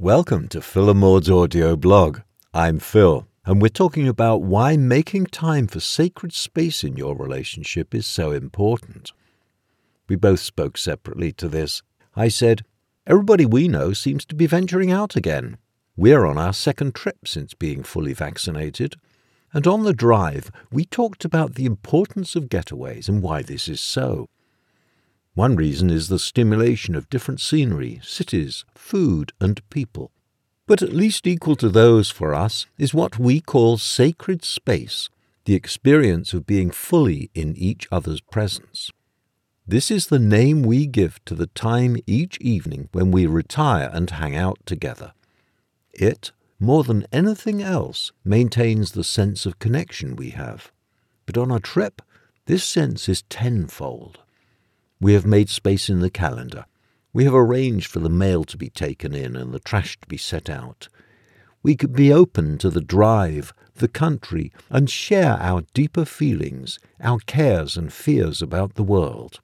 Welcome to Phil and Maud's audio blog. I'm Phil, and we're talking about why making time for sacred space in your relationship is so important. We both spoke separately to this. I said, Everybody we know seems to be venturing out again. We're on our second trip since being fully vaccinated. And on the drive, we talked about the importance of getaways and why this is so. One reason is the stimulation of different scenery, cities, food, and people. But at least equal to those for us is what we call sacred space, the experience of being fully in each other's presence. This is the name we give to the time each evening when we retire and hang out together. It, more than anything else, maintains the sense of connection we have. But on a trip, this sense is tenfold. We have made space in the calendar. We have arranged for the mail to be taken in and the trash to be set out. We could be open to the drive, the country, and share our deeper feelings, our cares and fears about the world.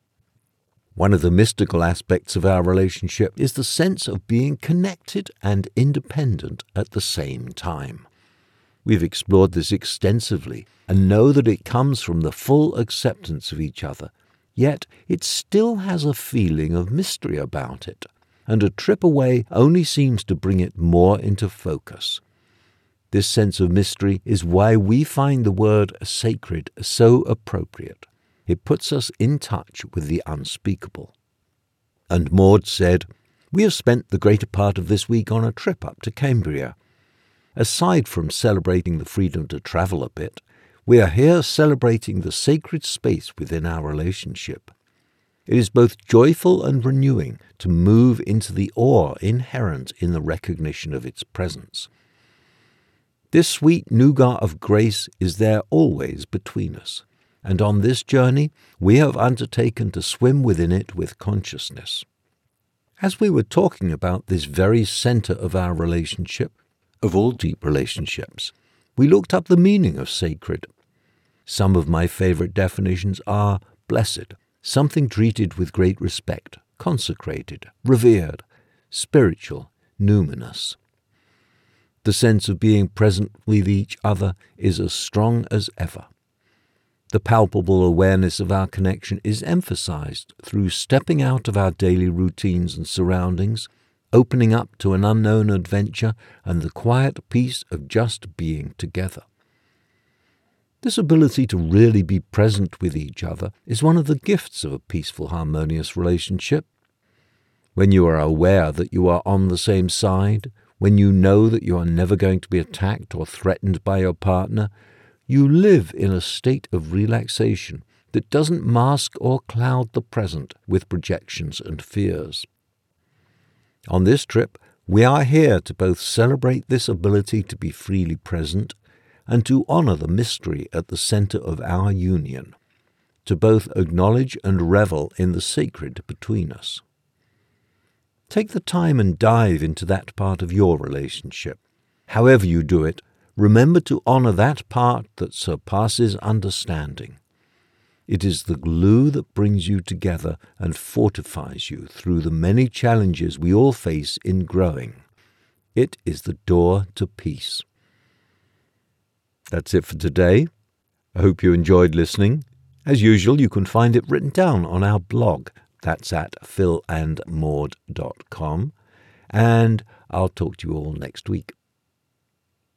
One of the mystical aspects of our relationship is the sense of being connected and independent at the same time. We've explored this extensively and know that it comes from the full acceptance of each other Yet it still has a feeling of mystery about it, and a trip away only seems to bring it more into focus. This sense of mystery is why we find the word sacred so appropriate. It puts us in touch with the unspeakable. And Maud said, We have spent the greater part of this week on a trip up to Cambria. Aside from celebrating the freedom to travel a bit, we are here celebrating the sacred space within our relationship. It is both joyful and renewing to move into the awe inherent in the recognition of its presence. This sweet nougat of grace is there always between us, and on this journey we have undertaken to swim within it with consciousness. As we were talking about this very center of our relationship, of all deep relationships, we looked up the meaning of sacred some of my favorite definitions are blessed, something treated with great respect, consecrated, revered, spiritual, numinous. The sense of being present with each other is as strong as ever. The palpable awareness of our connection is emphasized through stepping out of our daily routines and surroundings, opening up to an unknown adventure, and the quiet peace of just being together. This ability to really be present with each other is one of the gifts of a peaceful, harmonious relationship. When you are aware that you are on the same side, when you know that you are never going to be attacked or threatened by your partner, you live in a state of relaxation that doesn't mask or cloud the present with projections and fears. On this trip, we are here to both celebrate this ability to be freely present and to honor the mystery at the center of our union, to both acknowledge and revel in the sacred between us. Take the time and dive into that part of your relationship. However you do it, remember to honor that part that surpasses understanding. It is the glue that brings you together and fortifies you through the many challenges we all face in growing. It is the door to peace. That's it for today. I hope you enjoyed listening. As usual, you can find it written down on our blog. That's at philandmaud.com. And I'll talk to you all next week.